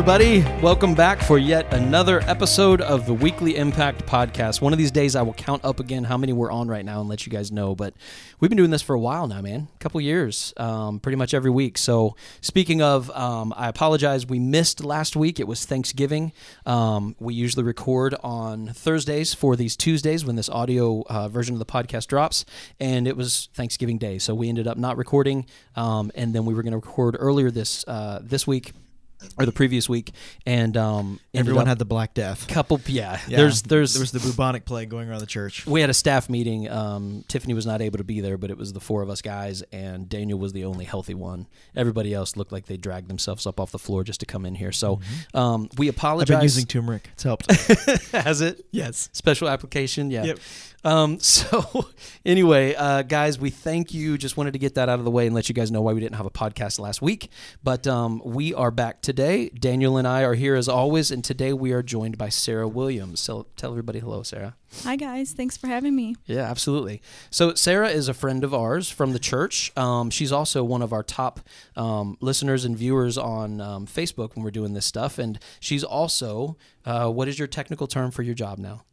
Everybody. Welcome back for yet another episode of the Weekly Impact Podcast. One of these days, I will count up again how many we're on right now and let you guys know. But we've been doing this for a while now, man. A couple years, um, pretty much every week. So, speaking of, um, I apologize. We missed last week. It was Thanksgiving. Um, we usually record on Thursdays for these Tuesdays when this audio uh, version of the podcast drops. And it was Thanksgiving Day. So, we ended up not recording. Um, and then we were going to record earlier this, uh, this week or the previous week, and um, Everyone had the Black Death. couple. Yeah, Yeah. there's there's there was the bubonic plague going around the church. we had a staff meeting. Um, Tiffany was not able to be there, but it was the four of us guys, and Daniel was the only healthy one. Everybody else looked like they dragged themselves up off the floor just to come in here. So um, we I've apologize. been using turmeric. It's helped. Has it? yes. Special application, yeah. Yep. Um, so anyway, uh, guys, we thank you. Just wanted to get that out of the way and let you guys know why we didn't have a podcast last week. But um, we are back today. Daniel and I are here as always, and today we are joined by Sarah Williams. So tell everybody hello, Sarah. Hi guys, thanks for having me. Yeah, absolutely. So Sarah is a friend of ours from the church. Um, she's also one of our top um, listeners and viewers on um, Facebook when we're doing this stuff, and she's also uh, what is your technical term for your job now?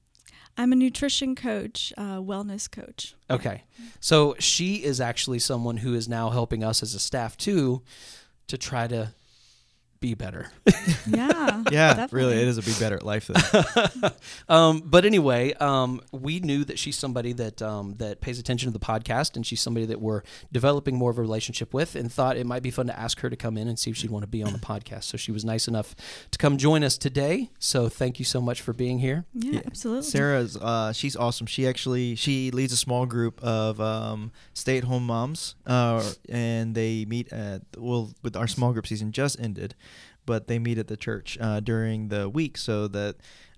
I'm a nutrition coach, wellness coach. Okay. So she is actually someone who is now helping us as a staff too to try to be better. Yeah, Yeah, definitely. really, it is a be better at life. Though. um, but anyway, um, we knew that she's somebody that um, that pays attention to the podcast, and she's somebody that we're developing more of a relationship with, and thought it might be fun to ask her to come in and see if she'd want to be on the podcast. So she was nice enough to come join us today. So thank you so much for being here. Yeah, Yeah. absolutely. Sarah's, uh, she's awesome. She actually she leads a small group of um, stay-at-home moms, uh, and they meet at well, with our small group season just ended, but they meet at the church uh, during the week so that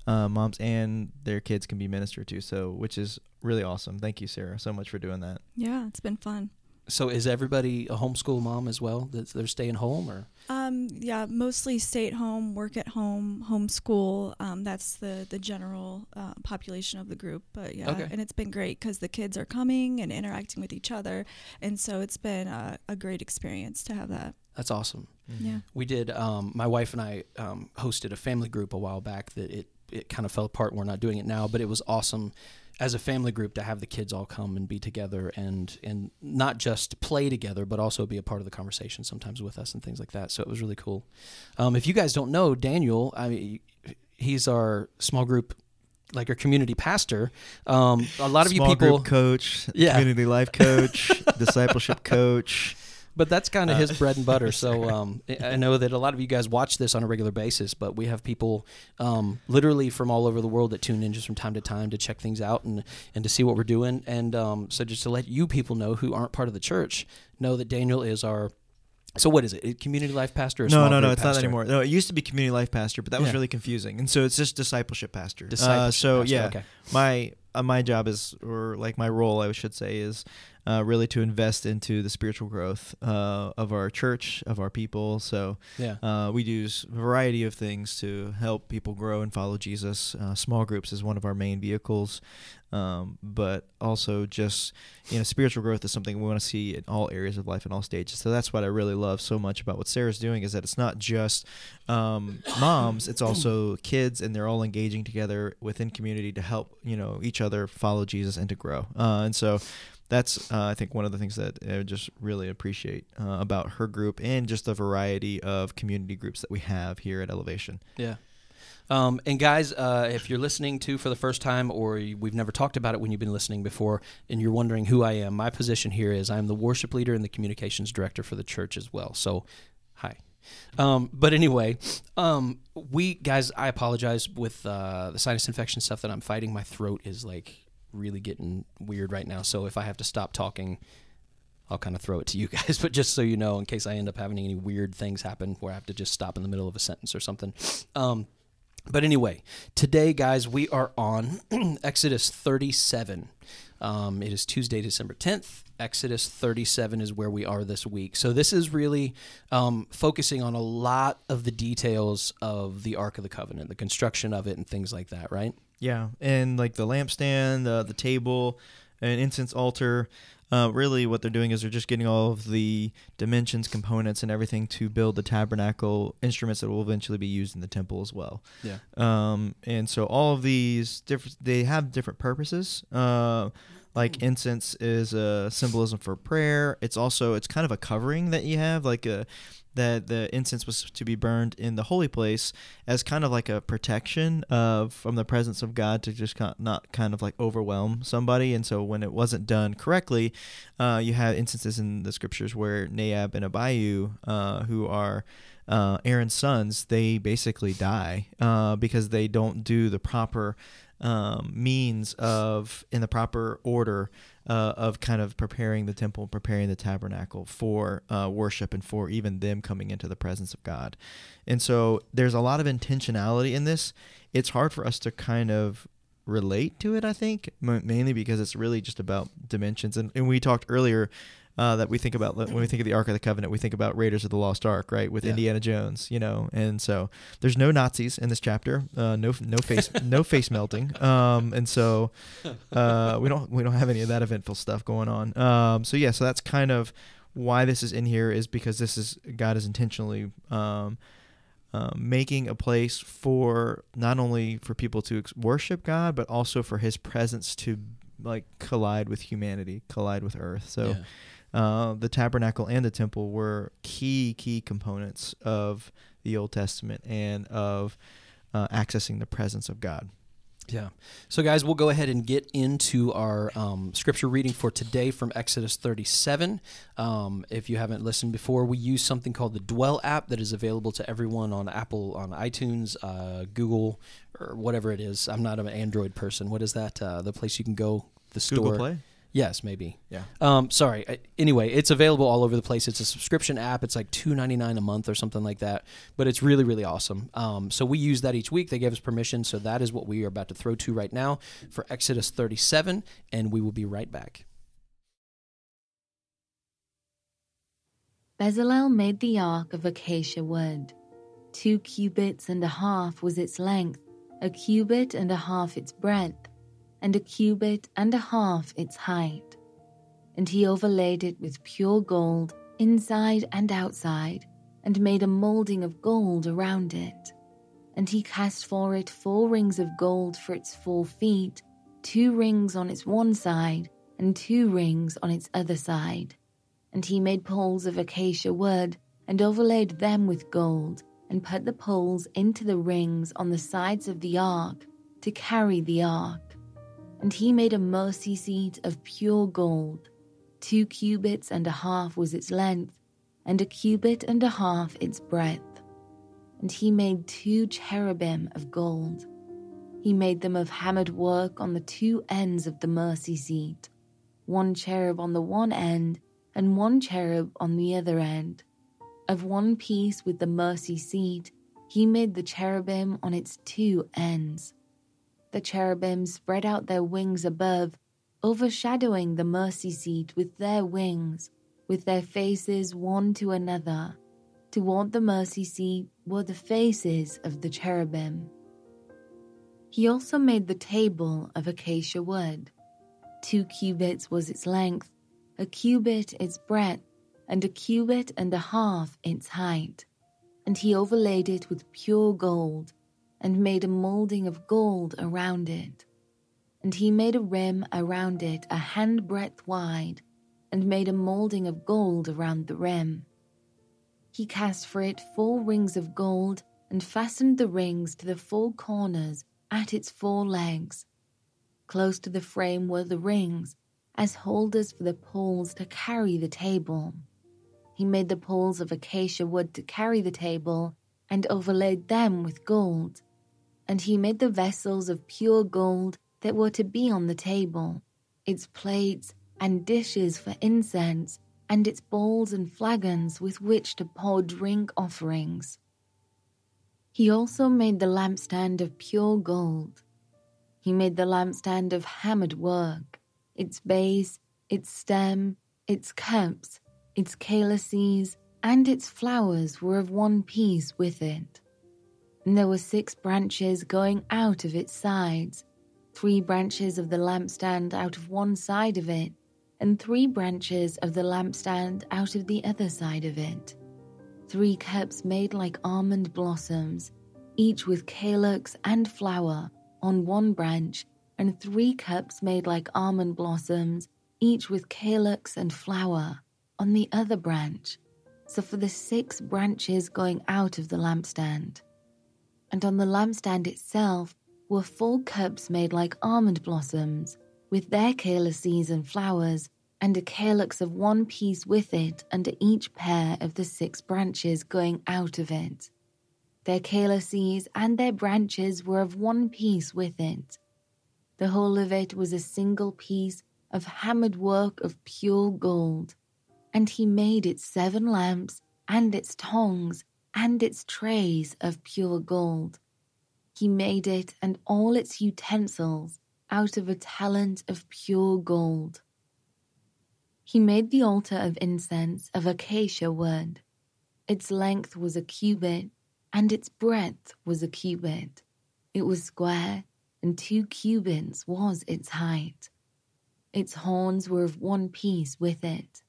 uh, moms and their kids can be ministered to. So, which is really awesome. Thank you, Sarah, so much for doing that. Yeah, it's been fun. So is everybody a homeschool mom as well? That they're staying home, or Um, yeah, mostly stay at home, work at home, homeschool. Um, that's the the general uh, population of the group. But yeah, Okay. and it's been great because the kids are coming and interacting with each other, and so it's been a, a great experience to have that. that's awesome. Yeah. We did. Um, my wife and I um, hosted a family group a while back. That it it kind of fell apart. We're not doing it now, but it was awesome as a family group to have the kids all come and be together and and not just play together, but also be a part of the conversation sometimes with us and things like that. So it was really cool. Um, if you guys don't know Daniel, I mean, he's our small group. Like our community pastor, um, a lot of Small you people, group coach, Yeah. community life coach, discipleship coach. But that's kind of Uh, his bread and butter. So um, I know that a lot of you guys watch this on a regular basis, but we have people um, literally from all over the world that tune in just from time to time to check things out and, and to see what we're doing. And um, so just to let you people know who aren't part of the church know that Daniel is our. So what is it? Community life pastor? Or No, no, no, it's not anymore. No, it used to be community life pastor, but that was really confusing, and so it's just discipleship pastor. Uh, Discipleship so pastor, yeah, okay. my uh, my job is, or like my role, I should say, is uh, really to invest into the spiritual growth uh, of our church, of our people. So Yeah. uh, we do a variety of things to help people grow and follow Jesus. Uh, small groups is one of our main vehicles, um, but also just you know spiritual growth is something we want to see in all areas of life and all stages. So that's what I really love so much about what Sarah's doing is that it's not just um, moms; it's also kids, and they're all engaging together within community to help you know each other follow Jesus and to grow. Uh, and so that's uh, I think one of the things that I just really appreciate uh, about her group and just the variety of community groups that we have here at Elevation. Yeah. Um, and guys, uh, if you're listening to for the first time, or we've never talked about it when you've been listening before, and you're wondering who I am, my position here is I'm the worship leader and the communications director for the church as well. So, hi. Um, but anyway, um, we guys, I apologize with uh, the sinus infection stuff that I'm fighting. My throat is like really getting weird right now. So if I have to stop talking, I'll kind of throw it to you guys. But just so you know, in case I end up having any weird things happen where I have to just stop in the middle of a sentence or something. Um, but anyway, today, guys, we are on Exodus 37. Um, it is Tuesday, December 10th. Exodus 37 is where we are this week. So, this is really um, focusing on a lot of the details of the Ark of the Covenant, the construction of it, and things like that, right? Yeah, and like the lampstand, uh, the table, an incense altar. uh, really what they're doing is they're just getting all of the dimensions, components, and everything to build the tabernacle instruments that will eventually be used in the temple as well. Yeah. Um, and so all of these different, they have different purposes. Uh, like incense is a symbolism for prayer. It's also it's kind of a covering that you have, like a that the incense was to be burned in the holy place as kind of like a protection of from the presence of God to just not kind of like overwhelm somebody. And so when it wasn't done correctly, uh, you have instances in the scriptures where Nadab and Abihu, uh, who are uh, Aaron's sons, they basically die uh, because they don't do the proper um, means of in the proper order uh, of kind of preparing the temple, preparing the tabernacle for uh, worship and for even them coming into the presence of God. And so there's a lot of intentionality in this. It's hard for us to kind of relate to it, I think, mainly because it's really just about dimensions. And, and we talked earlier uh, that we think about when we think of the Ark of the Covenant. We think about Raiders of the Lost Ark, right, with yeah. Indiana Jones, you know. And so there's no Nazis in this chapter, uh, no no face no face melting, um, and so uh, we don't we don't have any of that eventful stuff going on. Um, so yeah, so that's kind of why this is in here is because this is God is intentionally. Um, um, making a place for not only for people to worship God, but also for His presence to like collide with humanity, collide with Earth. So, yeah uh, the tabernacle and the temple were key key components of the Old Testament and of uh, accessing the presence of God. Yeah. So, guys, we'll go ahead and get into our um, scripture reading for today from Exodus 37. Um, if you haven't listened before, we use something called the Dwell app that is available to everyone on Apple, on iTunes, uh, Google, or whatever it is. I'm not an Android person. What is that? Uh, the place you can go, the store. Google Play? Yes, maybe. Yeah. Um, sorry. Anyway, it's available all over the place. It's a subscription app. It's like two ninety nine a month or something like that. But it's really really awesome. Um, so we use that each week. They gave us permission. So that is what we are about to throw to right now for Exodus thirty seven, and we will be right back. Bezalel made the ark of acacia wood. Two cubits and a half was its length, a cubit and a half its breadth and a cubit and a half its height. And he overlaid it with pure gold inside and outside, and made a moulding of gold around it. And he cast for it four rings of gold for its four feet, two rings on its one side, and two rings on its other side. And he made poles of acacia wood, and overlaid them with gold, and put the poles into the rings on the sides of the ark to carry the ark and he made a mercy seat of pure gold. Two cubits and a half was its length, and a cubit and a half its breadth. And he made two cherubim of gold. He made them of hammered work on the two ends of the mercy seat, one cherub on the one end, and one cherub on the other end. Of one piece with the mercy seat, he made the cherubim on its two ends. The cherubim spread out their wings above, overshadowing the mercy seat with their wings, with their faces one to another. Toward the mercy seat were the faces of the cherubim. He also made the table of acacia wood. Two cubits was its length, a cubit its breadth, and a cubit and a half its height. And he overlaid it with pure gold and made a moulding of gold around it. And he made a rim around it a handbreadth wide, and made a moulding of gold around the rim. He cast for it four rings of gold, and fastened the rings to the four corners at its four legs. Close to the frame were the rings, as holders for the poles to carry the table. He made the poles of acacia wood to carry the table, and overlaid them with gold and he made the vessels of pure gold that were to be on the table, its plates and dishes for incense, and its bowls and flagons with which to pour drink offerings. He also made the lampstand of pure gold. He made the lampstand of hammered work, its base, its stem, its cups, its calyces, and its flowers were of one piece with it and there were six branches going out of its sides, three branches of the lampstand out of one side of it, and three branches of the lampstand out of the other side of it. Three cups made like almond blossoms, each with calyx and flower on one branch, and three cups made like almond blossoms, each with calyx and flower on the other branch. So for the six branches going out of the lampstand. And on the lampstand itself were four cups made like almond blossoms, with their calyces and flowers, and a calyx of one piece with it under each pair of the six branches going out of it. Their calyces and their branches were of one piece with it. The whole of it was a single piece of hammered work of pure gold. And he made its seven lamps, and its tongs, and its trays of pure gold. He made it and all its utensils out of a talent of pure gold. He made the altar of incense of acacia wood. Its length was a cubit, and its breadth was a cubit. It was square, and two cubits was its height. Its horns were of one piece with it.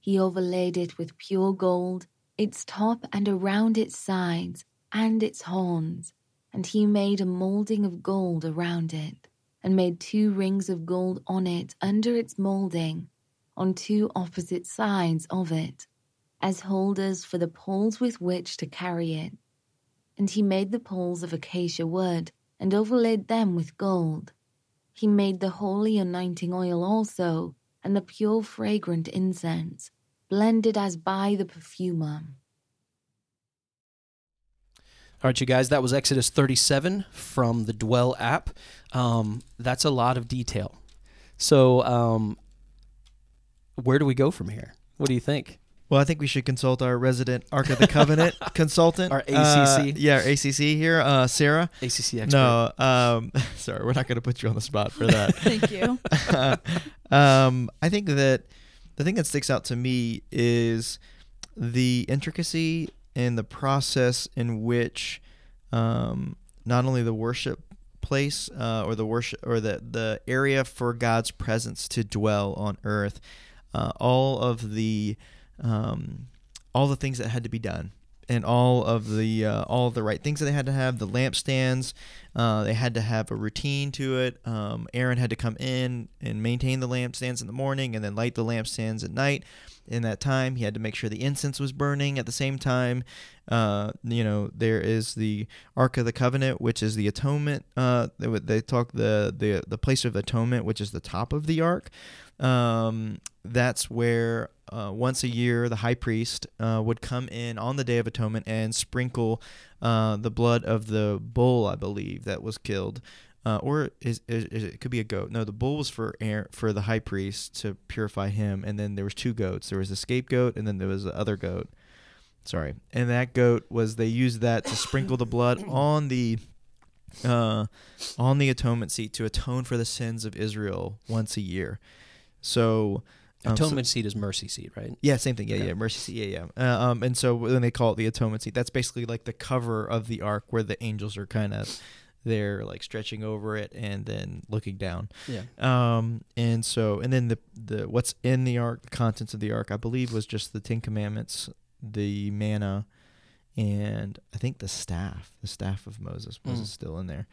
He overlaid it with pure gold, its top and around its sides, and its horns, and he made a moulding of gold around it, and made two rings of gold on it under its moulding, on two opposite sides of it, as holders for the poles with which to carry it. And he made the poles of acacia wood, and overlaid them with gold. He made the holy anointing oil also, and the pure fragrant incense, blended as by the perfumer. All right, you guys, that was Exodus 37 from the Dwell app. Um, that's a lot of detail. So, um, where do we go from here? What do you think? Well, I think we should consult our resident Ark of the Covenant consultant. Our Uh, ACC. yeah, our ACC here, uh, Sarah. ACC expert. No, um, sorry, we're not going to put you on the spot for that. Thank you. um, I think that the thing that sticks out to me is the intricacy and the process in which um, not only the worship place uh, or the worship or the the area for God's presence to dwell on earth, uh, all of the um, all the things that had to be done and all of the uh, all of the right things that they had to have the lampstands uh, they had to have a routine to it. Um, aaron had to come in and maintain the lampstands in the morning and then light the lampstands at night. In that time he had to make sure the incense was burning at the same time. Uh, you know there is the ark of the covenant which is the atonement uh, they, they talk the, the the place of atonement which is the top of the ark. Um, that's where uh, once a year the high priest uh, would come in on the day of atonement and sprinkle uh, the blood of the bull, I believe, that was killed. Uh, or is, is, is it could be a goat? No, the bull was for Aaron, for the high priest to purify him, and then there was two goats. There was a scapegoat, and then there was the other goat. Sorry, and that goat was they used that to sprinkle the blood on the uh, on the atonement seat to atone for the sins of Israel once a year. So um, so- Atonement seat is mercy seat, right? yeah, same thing. Yeah, Okay. yeah, mercy seat. Yeah, yeah. Uh, um, and so when they call it the atonement seat, that's basically like the cover of the ark where the angels are kind of they're like stretching over it and then looking down. Yeah. Um, and so and then the the what's in the ark, the contents of the ark, I believe was just the Ten Commandments, the manna, and I think the staff, the staff of Moses was Mm. still in there.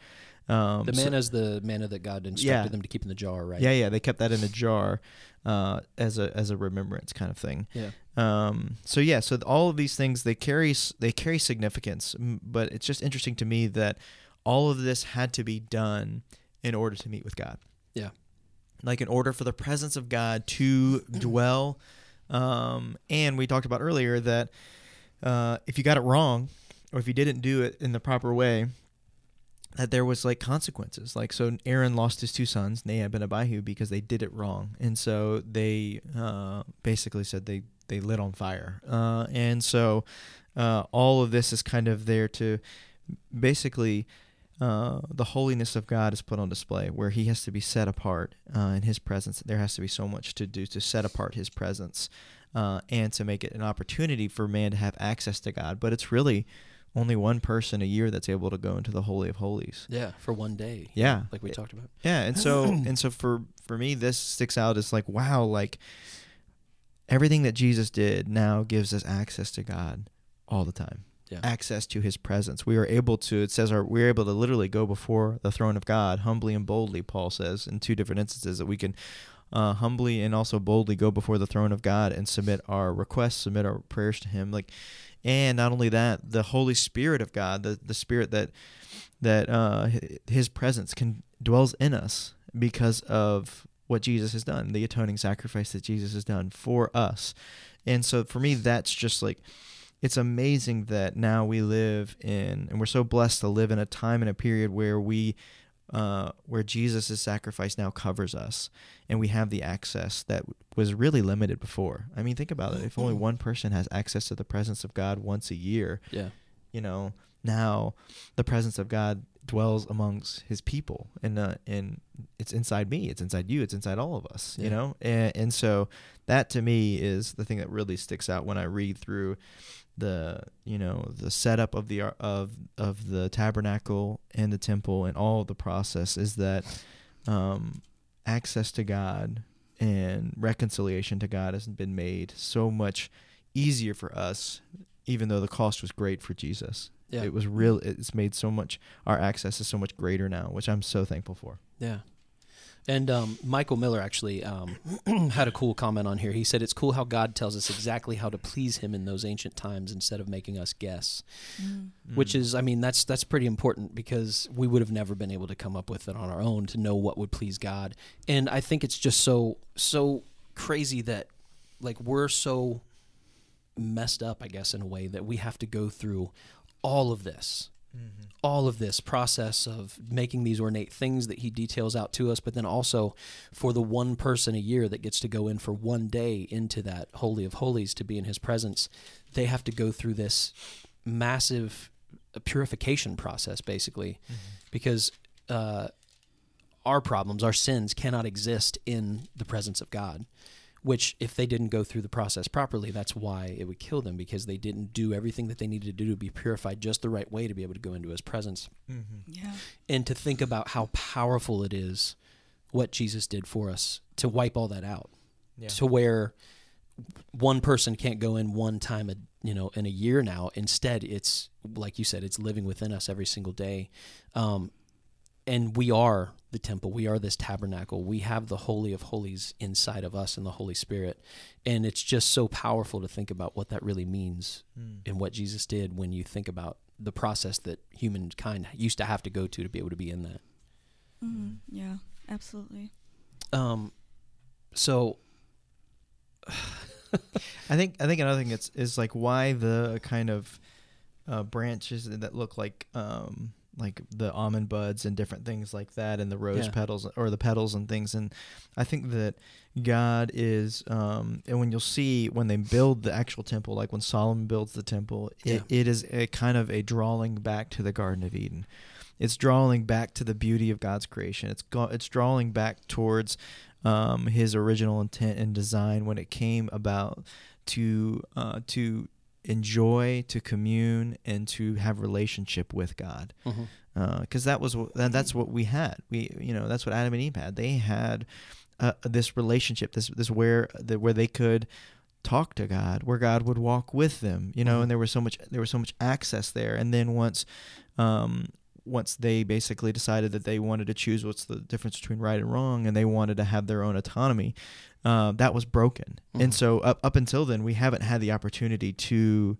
Um, The so- manna is the manna that God instructed Yeah. them to keep in the jar, right? Yeah, yeah, they kept that in a jar uh, as a as a remembrance kind of thing. Yeah. Um, so yeah, so all of these things they carry they carry significance, but it's just interesting to me that all of this had to be done in order to meet with God. Yeah. Like in order for the presence of God to dwell. Um, and we talked about earlier that uh, if you got it wrong, or if you didn't do it in the proper way, that there was like consequences. Like so, Aaron lost his two sons, Nadab and Abihu, because they did it wrong, and so they uh, basically said they they lit on fire. Uh, and so uh, all of this is kind of there to basically. Uh, the holiness of God is put on display, where He has to be set apart uh, in His presence. There has to be so much to do to set apart His presence, uh, and to make it an opportunity for man to have access to God. But it's really only one person a year that's able to go into the holy of holies. Yeah, for one day. Yeah. Like we talked about. Yeah, and so and so for for me this sticks out as like wow, like everything that Jesus did now gives us access to God all the time. Yeah. Access to his presence. We are able to it says our we're able to literally go before the throne of God humbly and boldly, Paul says in two different instances that we can uh, humbly and also boldly go before the throne of God and submit our requests, submit our prayers to him. Like and not only that, the Holy Spirit of God, the, the spirit that that uh, his presence can dwells in us because of what Jesus has done, the atoning sacrifice that Jesus has done for us. And so for me, that's just like, it's amazing that now we live in, and we're so blessed to live in a time and a period where we, uh, where Jesus' sacrifice now covers us and we have the access that was really limited before. I mean, think about it. If only one person has access to the presence of God once a year, Yeah. you know, now the presence of God dwells amongst his people and uh, and it's inside me it's inside you it's inside all of us you know? And, and so that to me is the thing that really sticks out when I read through the you know the setup of the of of the tabernacle and the temple and all of the process is that um, access to God and reconciliation to God has been made so much easier for us even though the cost was great for Jesus Yeah. it was real it's made so much our access is so much greater now which i'm so thankful for Yeah. And um, Michael Miller actually um, had a cool comment on here. He said, It's cool how God tells us exactly how to please Him in those ancient times instead of making us guess. Mm. Which is, I mean, that's that's pretty important because we would have never been able to come up with it on our own to know what would please God. And I think it's just so so crazy that like we're so messed up, I guess, in a way that we have to go through all of this all of this process of making these ornate things that he details out to us, but then also for the one person a year that gets to go in for one day into that Holy of Holies to be in his presence, they have to go through this massive purification process, basically, because uh, our problems, our sins cannot exist in the presence of God. Which, if they didn't go through the process properly, that's why it would kill them because they didn't do everything that they needed to do to be purified just the right way to be able to go into His presence. Yeah. And to think about how powerful it is what Jesus did for us to wipe all that out, Yeah. to where one person can't go in one time a you know in a year now. Instead, it's like you said, it's living within us every single day. Um, and we are the temple. We are this tabernacle. We have the Holy of Holies inside of us and the Holy Spirit. And it's just so powerful to think about what that really means and what Jesus did when you think about the process that humankind used to have to go to to be able to be in that. hmm Yeah. Absolutely. Um, so, I think I think another thing is is like why the kind of uh, branches that look like um, like the almond buds and different things like that, and the rose Yeah. petals or the petals and things. And I think that God is, um, and when you'll see when they build the actual temple, like when Solomon builds the temple, it, it is a kind of a drawing back to the Garden of Eden. It's drawing back to the beauty of God's creation. It's go- it's drawing back towards um, His original intent and design when it came about to uh, to enjoy, to commune, and to have relationship with God. Because that was that, that's what we had. We you know that's what Adam and Eve had. They had uh, this relationship. This this where the, where they could talk to God, where God would walk with them. You know, Mhm. and there was so much there was so much access there. And then once. Um, once they basically decided that they wanted to choose what's the difference between right and wrong and they wanted to have their own autonomy uh, that was broken. Mhm. and so up, up until then we haven't had the opportunity to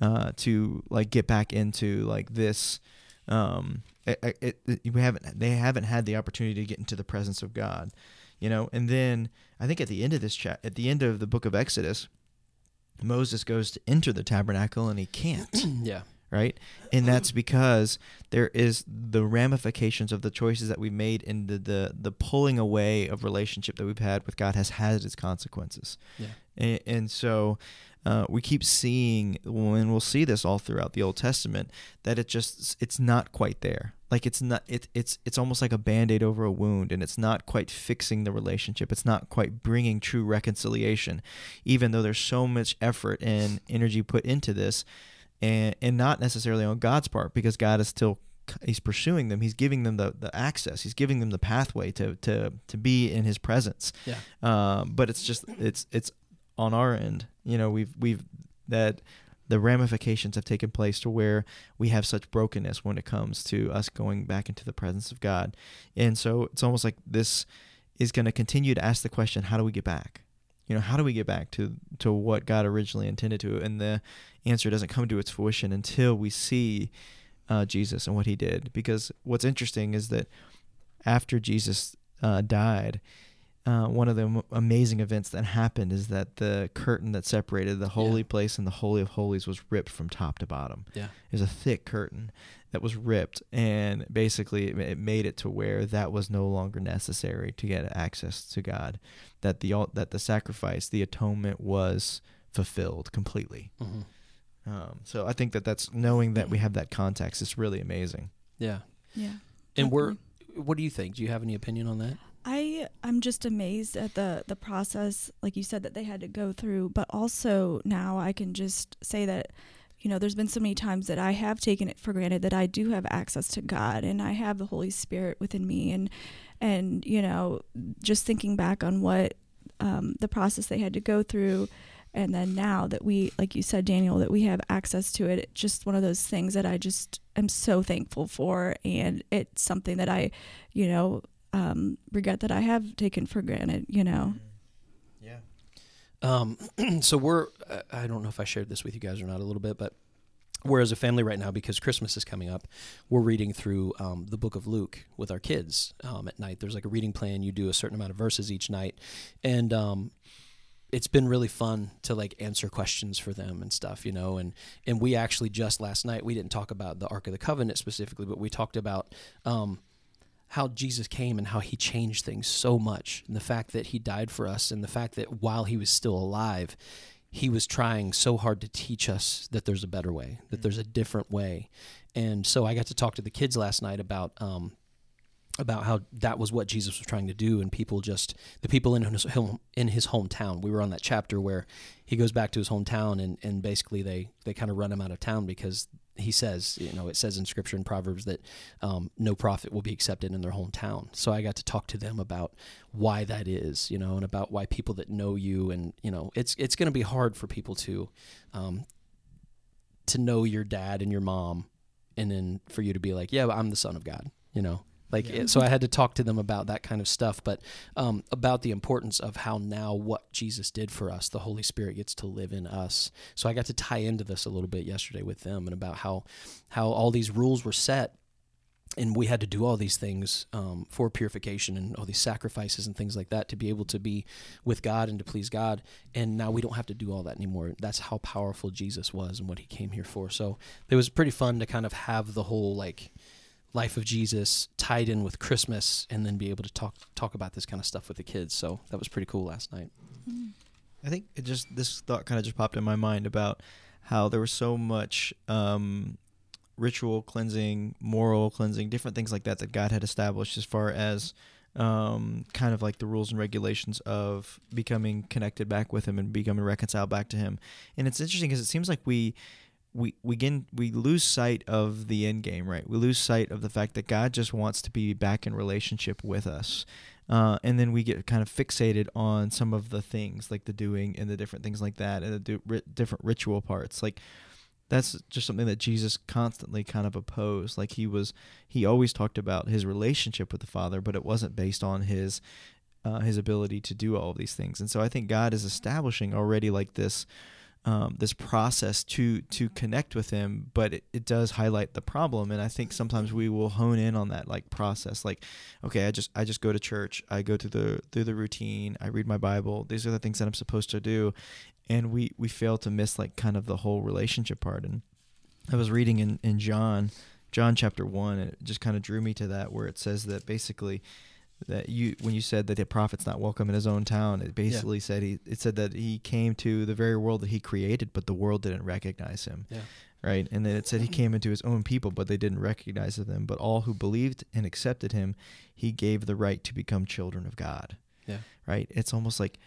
uh, to like get back into like this um it, it, it, we haven't they haven't had the opportunity to get into the presence of god you know? And then i think at the end of this chat at the end of the book of exodus moses goes to enter the tabernacle and he can't. Yeah, right? And that's because there is the ramifications of the choices that we made and the, the the pulling away of relationship that we've had with God has had its consequences. yeah, And, and so uh, we keep seeing, and we'll see this all throughout the Old Testament, that it just it's not quite there. Like it's not it, it's it's almost like a band-aid over a wound and it's not quite fixing the relationship. It's not quite bringing true reconciliation even though there's so much effort and energy put into this and and not necessarily on God's part because God is still he's pursuing them. He's giving them the, the access. He's giving them the pathway to to to be in his presence. Yeah. um, but it's just it's it's on our end. You know we've we've that the ramifications have taken place to where we have such brokenness when it comes to us going back into the presence of God. And so it's almost like this is going to continue to ask the question how do we get back? You know how do we get back to to what God originally intended to? And the answer doesn't come to its fruition until we see uh, Jesus and what he did. Because what's interesting is that after Jesus uh, died, uh, one of the amazing events that happened is that the curtain that separated the holy Yeah. place and the holy of holies was ripped from top to bottom. Yeah. It was a thick curtain that was ripped, and basically it, it made it to where that was no longer necessary to get access to God. That the that the sacrifice, the atonement, was fulfilled completely. hmm Um, so I think that that's knowing that we have that context is really amazing. Yeah. Yeah. And we're. What do you think? Do you have any opinion on that? I I'm just amazed at the the process, like you said, that they had to go through. But also now I can just say that, you know, there's been so many times that I have taken it for granted that I do have access to God and I have the Holy Spirit within me, and and you know, just thinking back on what um, the process they had to go through. And then now that we, like you said, Daniel, that we have access to it, it's just one of those things that I just am so thankful for. And it's something that I, you know, um, regret that I have taken for granted, you know. Yeah. Um, so we're, I don't know if I shared this with you guys or not a little bit, but we're as a family right now because Christmas is coming up. We're reading through um, the book of Luke with our kids um, at night. There's like a reading plan. You do a certain amount of verses each night, and um, it's been really fun to like answer questions for them and stuff, you know. And and we actually just last night we didn't talk about the Ark of the Covenant specifically, but we talked about um, how Jesus came and how he changed things so much, and the fact that he died for us, and the fact that while he was still alive, he was trying so hard to teach us that there's a better way, that there's a different way. And so I got to talk to the kids last night about um, about how that was what Jesus was trying to do, and people just the people in his home, in his hometown. We were on that chapter where he goes back to his hometown, and and basically they they kind of run him out of town because he says, you know, it says in Scripture and Proverbs that um, no prophet will be accepted in their hometown. So I got to talk to them about why that is, you know, and about why people that know you, and you know, it's it's going to be hard for people to um, to know your dad and your mom, and then for you to be like, yeah, I'm the son of God, you know. Like Yeah. it, so, I had to talk to them about that kind of stuff, but um, about the importance of how now what Jesus did for us, the Holy Spirit gets to live in us. So I got to tie into this a little bit yesterday with them, and about how how all these rules were set, and we had to do all these things um, for purification and all these sacrifices and things like that to be able to be with God and to please God. And now we don't have to do all that anymore. That's how powerful Jesus was and what He came here for. So it was pretty fun to kind of have the whole like life of Jesus tied in with Christmas, and then be able to talk talk about this kind of stuff with the kids. So that was pretty cool last night. I think it just this thought kind of just popped in my mind about how there was so much um, ritual cleansing, moral cleansing, different things like that that God had established as far as um, kind of like the rules and regulations of becoming connected back with Him and becoming reconciled back to Him. And it's interesting because it seems like we we we gain, we lose sight of the end game, right? We lose sight of the fact that God just wants to be back in relationship with us. Uh, and then we get kind of fixated on some of the things like the doing and the different things like that and the do, ri- different ritual parts like that's just something that jesus constantly kind of opposed like he was he always talked about his relationship with the father but it wasn't based on his uh, his ability to do all of these things and so i think god is establishing already like this um, this process to to connect with him but it, it does highlight the problem. And i think sometimes we will hone in on that like process like okay i just i just go to church i go through the through the routine i read my bible these are the things that i'm supposed to do. And we we fail to miss like kind of the whole relationship part. And i was reading in in john john chapter 1 and it just kind of drew me to that where it says that basically that you when you said that the prophet's not welcome in his own town it basically said he it said that he came to the very world that he created but the world didn't recognize him. Yeah. right? And then it said he came into his own people but they didn't recognize them. But all who believed and accepted him he gave the right to become children of god. Yeah. right? It's almost like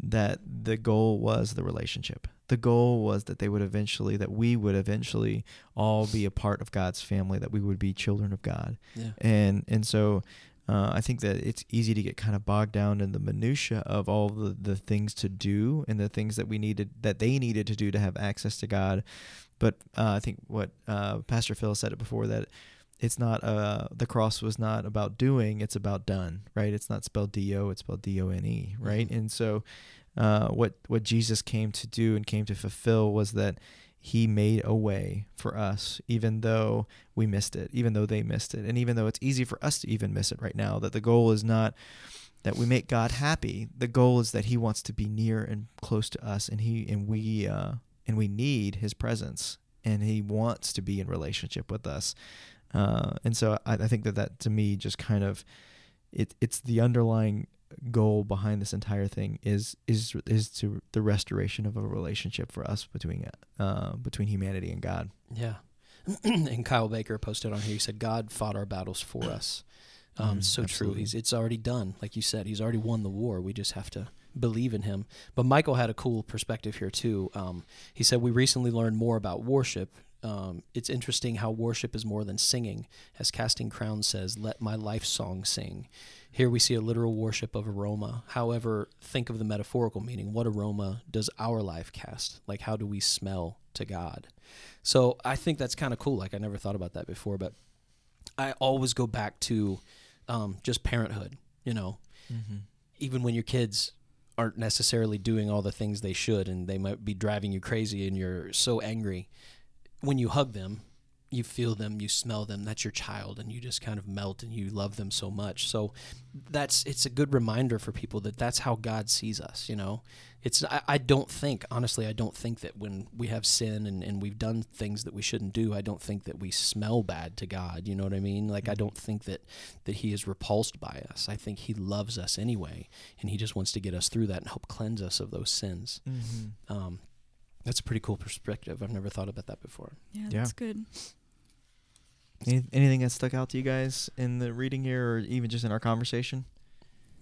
that the goal was the relationship. The goal was that they would eventually that we would eventually all be a part of God's family that we would be children of God. Yeah. and and so uh, I think that it's easy to get kind of bogged down in the minutia of all the, the things to do and the things that we needed that they needed to do to have access to God. But uh, I think what uh, Pastor Phil said it before that it's not uh, the cross was not about doing; it's about done. Right? It's not spelled D O; it's spelled D O N E. Right? Mhm. And so uh, what what Jesus came to do and came to fulfill was that he made a way for us, even though we missed it, even though they missed it, and even though it's easy for us to even miss it right now. That the goal is not that we make God happy. The goal is that He wants to be near and close to us, and He and we uh, and we need His presence, and He wants to be in relationship with us. Uh, and so I, I think that that to me just kind of it it's the underlying goal behind this entire thing is is is to the restoration of a relationship for us between uh between humanity and God. Yeah. and Kyle Baker posted on here. He said, "God fought our battles for us." Um, Mm, so true. He's it's already done. Like you said, he's already won the war. We just have to believe in him. But Michael had a cool perspective here too. Um, he said we recently learned more about worship. Um, it's interesting how worship is more than singing, as Casting Crown says, "Let my life song sing." Here we see a literal worship of aroma. However, think of the metaphorical meaning. What aroma does our life cast? Like, how do we smell to God? So I think that's kind of cool. Like, I never thought about that before, but I always go back to um, just parenthood, you know, Mm-hmm. even when your kids aren't necessarily doing all the things they should and they might be driving you crazy and you're so angry when you hug them you feel them you smell them that's your child and you just kind of melt and you love them so much. So that's it's a good reminder for people that that's how god sees us you know? It's i, I don't think honestly i don't think that when we have sin and, and we've done things that we shouldn't do i don't think that we smell bad to god you know what i mean? Like i don't think that that he is repulsed by us. I think he loves us anyway and he just wants to get us through that and help cleanse us of those sins. Mm-hmm. um, that's a pretty cool perspective. I've never thought about that before. Yeah, Yeah. that's good. Any, anything that stuck out to you guys in the reading here, or even just in our conversation?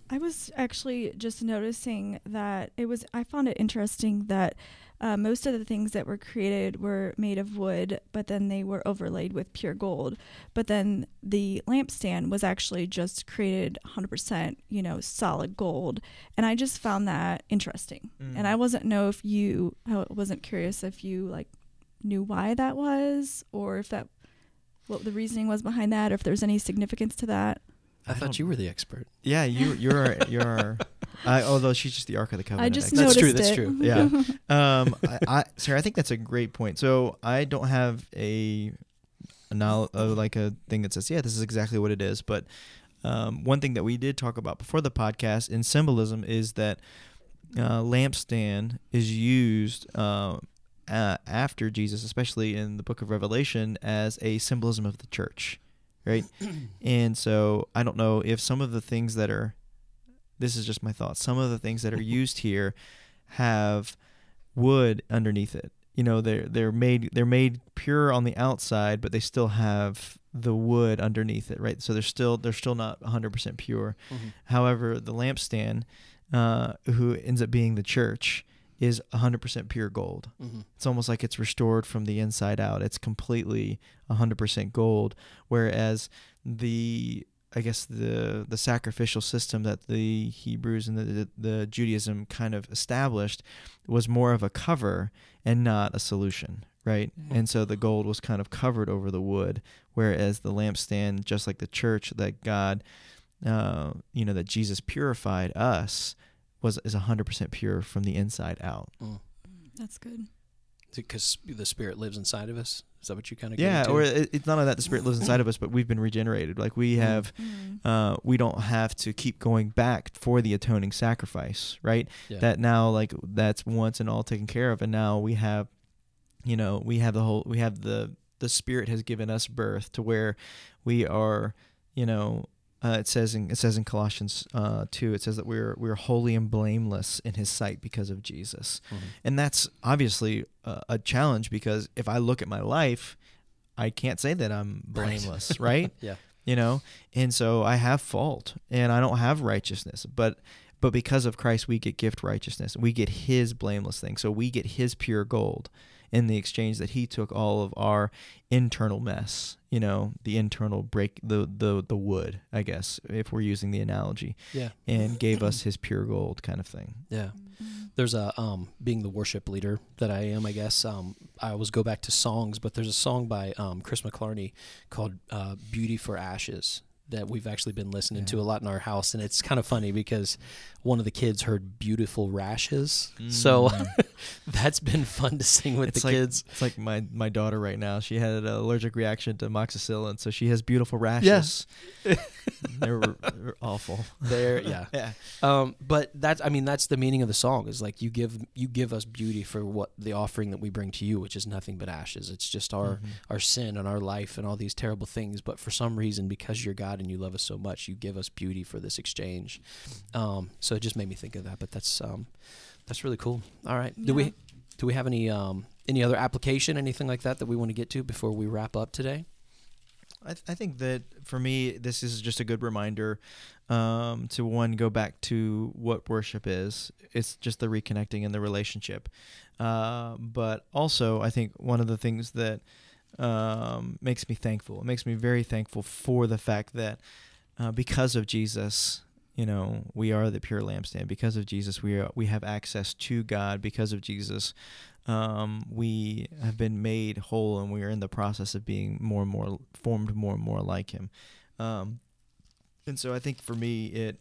I was actually just noticing that it was, I found it interesting that uh, most of the things that were created were made of wood, but then they were overlaid with pure gold. But then the lampstand was actually just created 100%, you know, solid gold. And I just found that interesting. And I wasn't know if you, I wasn't curious if you like knew why that was or if that, what the reasoning was behind that, or if there's any significance to that. i, I thought you were the expert Yeah, you you're you're. I, although she's just the Ark of the Covenant. I just expert. That's true, noticed that's it. true. Yeah. um, I, I, Sarah, I think that's a great point. So I don't have a, a knowl- uh, like a thing that says, yeah, this is exactly what it is. But um, one thing that we did talk about before the podcast in symbolism is that uh, lampstand is used uh, uh, after Jesus, especially in the Book of Revelation, as a symbolism of the church, right? and so I don't know if some of the things that are this is just my thoughts. Some of the things that are used here have wood underneath it. You know, they're they're made they're made pure on the outside, but they still have the wood underneath it, right? So they're still they're still not 100% pure. Mhm. However, the lampstand, uh, who ends up being the church, is 100% pure gold. Mhm. It's almost like it's restored from the inside out. It's completely 100% gold. Whereas the, I guess the the sacrificial system that the Hebrews and the, the, Judaism kind of established was more of a cover and not a solution, right? Mhm. And so the gold was kind of covered over the wood, whereas the lampstand, just like the church that God, uh, you know, that Jesus purified us, was is 100% pure from the inside out. Mm. That's good. because the spirit lives inside of us is that what you kind of Yeah, or it, it's not only that the spirit lives inside of us, but we've been regenerated. Like we Mm. have, uh, we don't have to keep going back for the atoning sacrifice, right? yeah. That now, like that's once and all taken care of, and now we have, you know, we have the whole, we have the the spirit has given us birth to where we are, you know. Uh, it says in it says in Colossians uh, two. It says that we're we're holy and blameless in His sight because of Jesus. Mhm. And that's obviously a, a challenge because if I look at my life, I can't say that I'm Right. blameless, right? yeah You know, and so I have fault and I don't have righteousness. But but because of Christ, we get gift righteousness. We get His blameless thing. So we get His pure gold in the exchange that He took all of our internal mess. You know, the internal break, the the the wood, I guess, if we're using the analogy, Yeah. and gave us His pure gold, kind of thing. Yeah. There's a um being the worship leader that I am, I guess. Um I always go back to songs, but there's a song by um Chris McClarney called uh Beauty for Ashes that we've actually been listening to a lot in our house and it's kind of funny because one of the kids heard beautiful rashes. So Mm. that's been fun to sing with It's the like- kids. It's like my my daughter right now. She had an allergic reaction to amoxicillin, so she has beautiful rashes. they're, they're awful. There yeah. Yeah. Um, but that's I mean that's the meaning of the song is like you give you give us beauty for what the offering that we bring to you, which is nothing but ashes. It's just our Mhm. our sin and our life and all these terrible things. But for some reason, because you're God and you love us so much, you give us beauty for this exchange. Um, so it just made me think of that. But that's um, that's really cool. All right, do we do we have any um, any other application, anything like that that we want to get to before we wrap up today? I, th- I think that for me, this is just a good reminder um, to one go back to what worship is. It's just the reconnecting and the relationship. Uh, but also, I think one of the things that um, makes me thankful, it makes me very thankful for the fact that uh, because of Jesus, you know, we are the pure lampstand. Because of Jesus, we are we have access to God. Because of Jesus, um, we have been made whole, and we are in the process of being more and more formed, more and more like Him. Um, and so, I think for me, it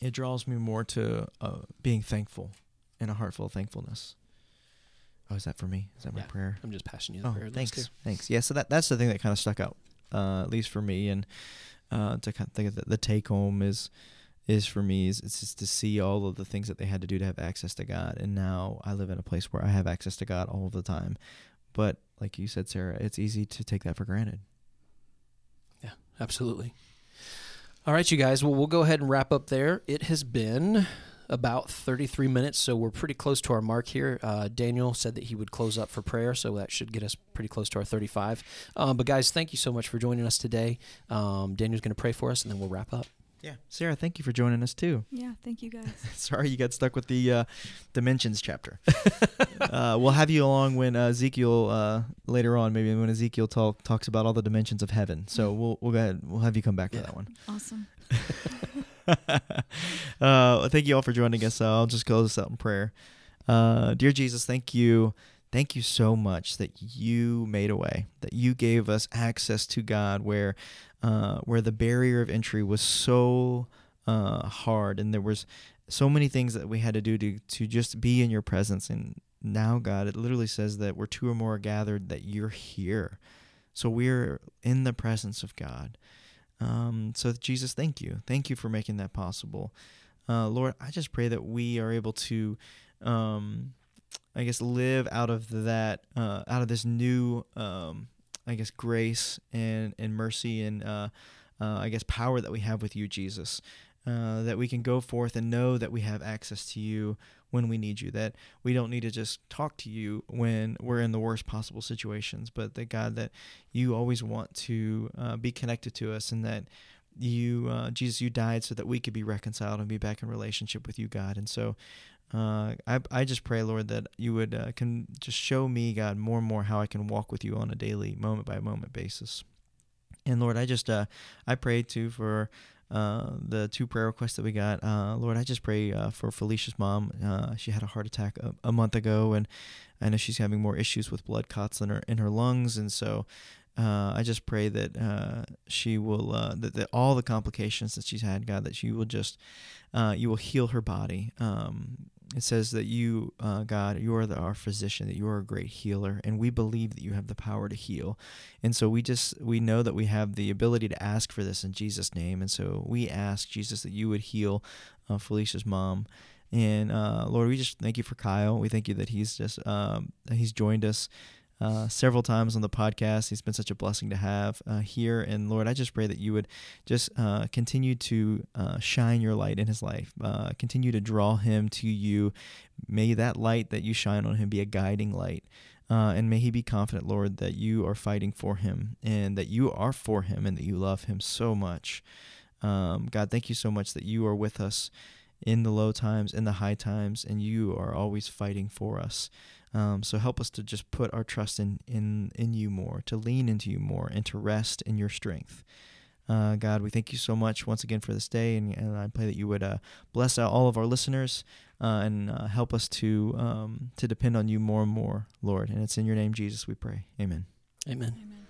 it draws me more to uh, being thankful and a heart full of thankfulness. Oh, is that for me? Is that my Yeah. prayer? I'm just passing you the Oh, prayer thanks, thanks. Yeah, so that that's the thing that kind of stuck out, uh, at least for me, and uh, to kind of think of the, the take home is is for me is it's just to see all of the things that they had to do to have access to God, and now I live in a place where I have access to God all the time. But like you said, Sarah, it's easy to take that for granted. Yeah, absolutely. All right, you guys. Well, we'll go ahead and wrap up there. It has been about 33 minutes, so we're pretty close to our mark here. Uh, Daniel said that he would close up for prayer, so that should get us pretty close to our 35. Um, but, guys, thank you so much for joining us today. Um, Daniel's going to pray for us, and then we'll wrap up. Yeah, Sarah, thank you for joining us too. Yeah, thank you guys. Sorry you got stuck with the uh, dimensions chapter. uh, we'll have you along when uh, Ezekiel uh, later on, maybe when Ezekiel talk, talks about all the dimensions of heaven. So we'll we'll go ahead. We'll have you come back Yeah. for that one. Awesome. uh, thank you all for joining us. I'll just close this out in prayer. Uh, dear Jesus, thank you. Thank you so much that you made a way, that you gave us access to God where uh, where the barrier of entry was so uh, hard and there was so many things that we had to do to, to just be in your presence. And now, God, it literally says that where two or more gathered, that you're here. So we're in the presence of God. Um, so, Jesus, thank you. Thank you for making that possible. Uh, Lord, I just pray that we are able to, um, I guess, live out of that, uh, out of this new, um, I guess, grace and, and mercy and, uh, uh, I guess, power that we have with you, Jesus. Uh, that we can go forth and know that we have access to you when we need you. That we don't need to just talk to you when we're in the worst possible situations, but that God, that you always want to uh, be connected to us, and that you, uh, Jesus, you died so that we could be reconciled and be back in relationship with you, God. And so, uh, I I just pray, Lord, that you would uh, can just show me, God, more and more how I can walk with you on a daily, moment by moment basis. And Lord, I just I pray too for uh, the two prayer requests that we got. Uh, Lord, I just pray uh, for Felicia's mom. Uh, she had a heart attack a, a month ago, and I know she's having more issues with blood clots in her in her lungs, and so uh, I just pray that uh, she will uh, that, that all the complications that she's had, God, that she will just uh, you will heal her body. Um, it says that you, uh, God, you are the, our physician, that you are a great healer, and we believe that you have the power to heal. And so we just we know that we have the ability to ask for this in Jesus' name, and so we ask Jesus that you would heal uh, Felicia's mom. And uh, Lord, we just thank you for Kyle. We thank you that he's just um, he's joined us uh, several times on the podcast. He's been such a blessing to have uh, here. And Lord, I just pray that you would just uh, continue to uh, shine your light in his life, uh, continue to draw him to you. May that light that you shine on him be a guiding light. Uh, and may he be confident, Lord, that you are fighting for him and that you are for him and that you love him so much. Um, God, thank you so much that you are with us in the low times, in the high times, and you are always fighting for us. Um, so help us to just put our trust in, in, in you more, to lean into you more, and to rest in your strength. Uh, God, we thank you so much once again for this day, and, and I pray that you would uh, bless out all of our listeners uh, and uh, help us to um, to depend on you more and more, Lord. And it's in your name, Jesus, we pray. Amen. Amen. Amen.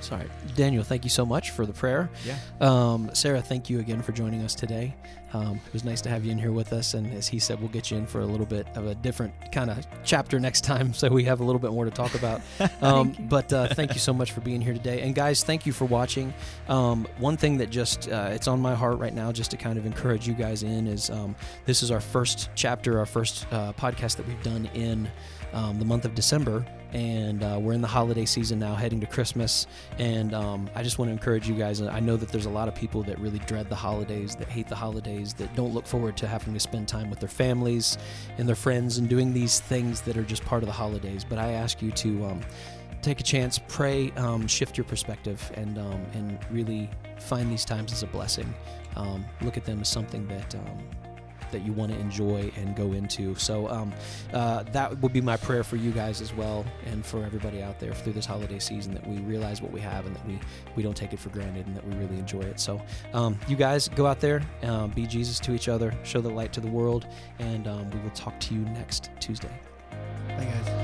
Sorry, Daniel. Thank you so much for the prayer. Yeah. Um, Sarah, thank you again for joining us today. Um, it was nice to have you in here with us, and as he said, we'll get you in for a little bit of a different kind of chapter next time, so we have a little bit more to talk about. Um, but uh, thank you so much for being here today, and guys, thank you for watching. Um, one thing that just uh, it's on my heart right now, just to kind of encourage you guys in, is um, this is our first chapter, our first uh, podcast that we've done in um, the month of December, and uh, we're in the holiday season now, heading to Christmas. And um, I just want to encourage you guys. I know that there's a lot of people that really dread the holidays, that hate the holidays, that don't look forward to having to spend time with their families and their friends and doing these things that are just part of the holidays. But I ask you to. Um, Take a chance, pray, um, shift your perspective, and um, and really find these times as a blessing. Um, look at them as something that um, that you want to enjoy and go into. So um, uh, that would be my prayer for you guys as well, and for everybody out there through this holiday season that we realize what we have and that we we don't take it for granted and that we really enjoy it. So um, you guys go out there, um, be Jesus to each other, show the light to the world, and um, we will talk to you next Tuesday. Bye, guys.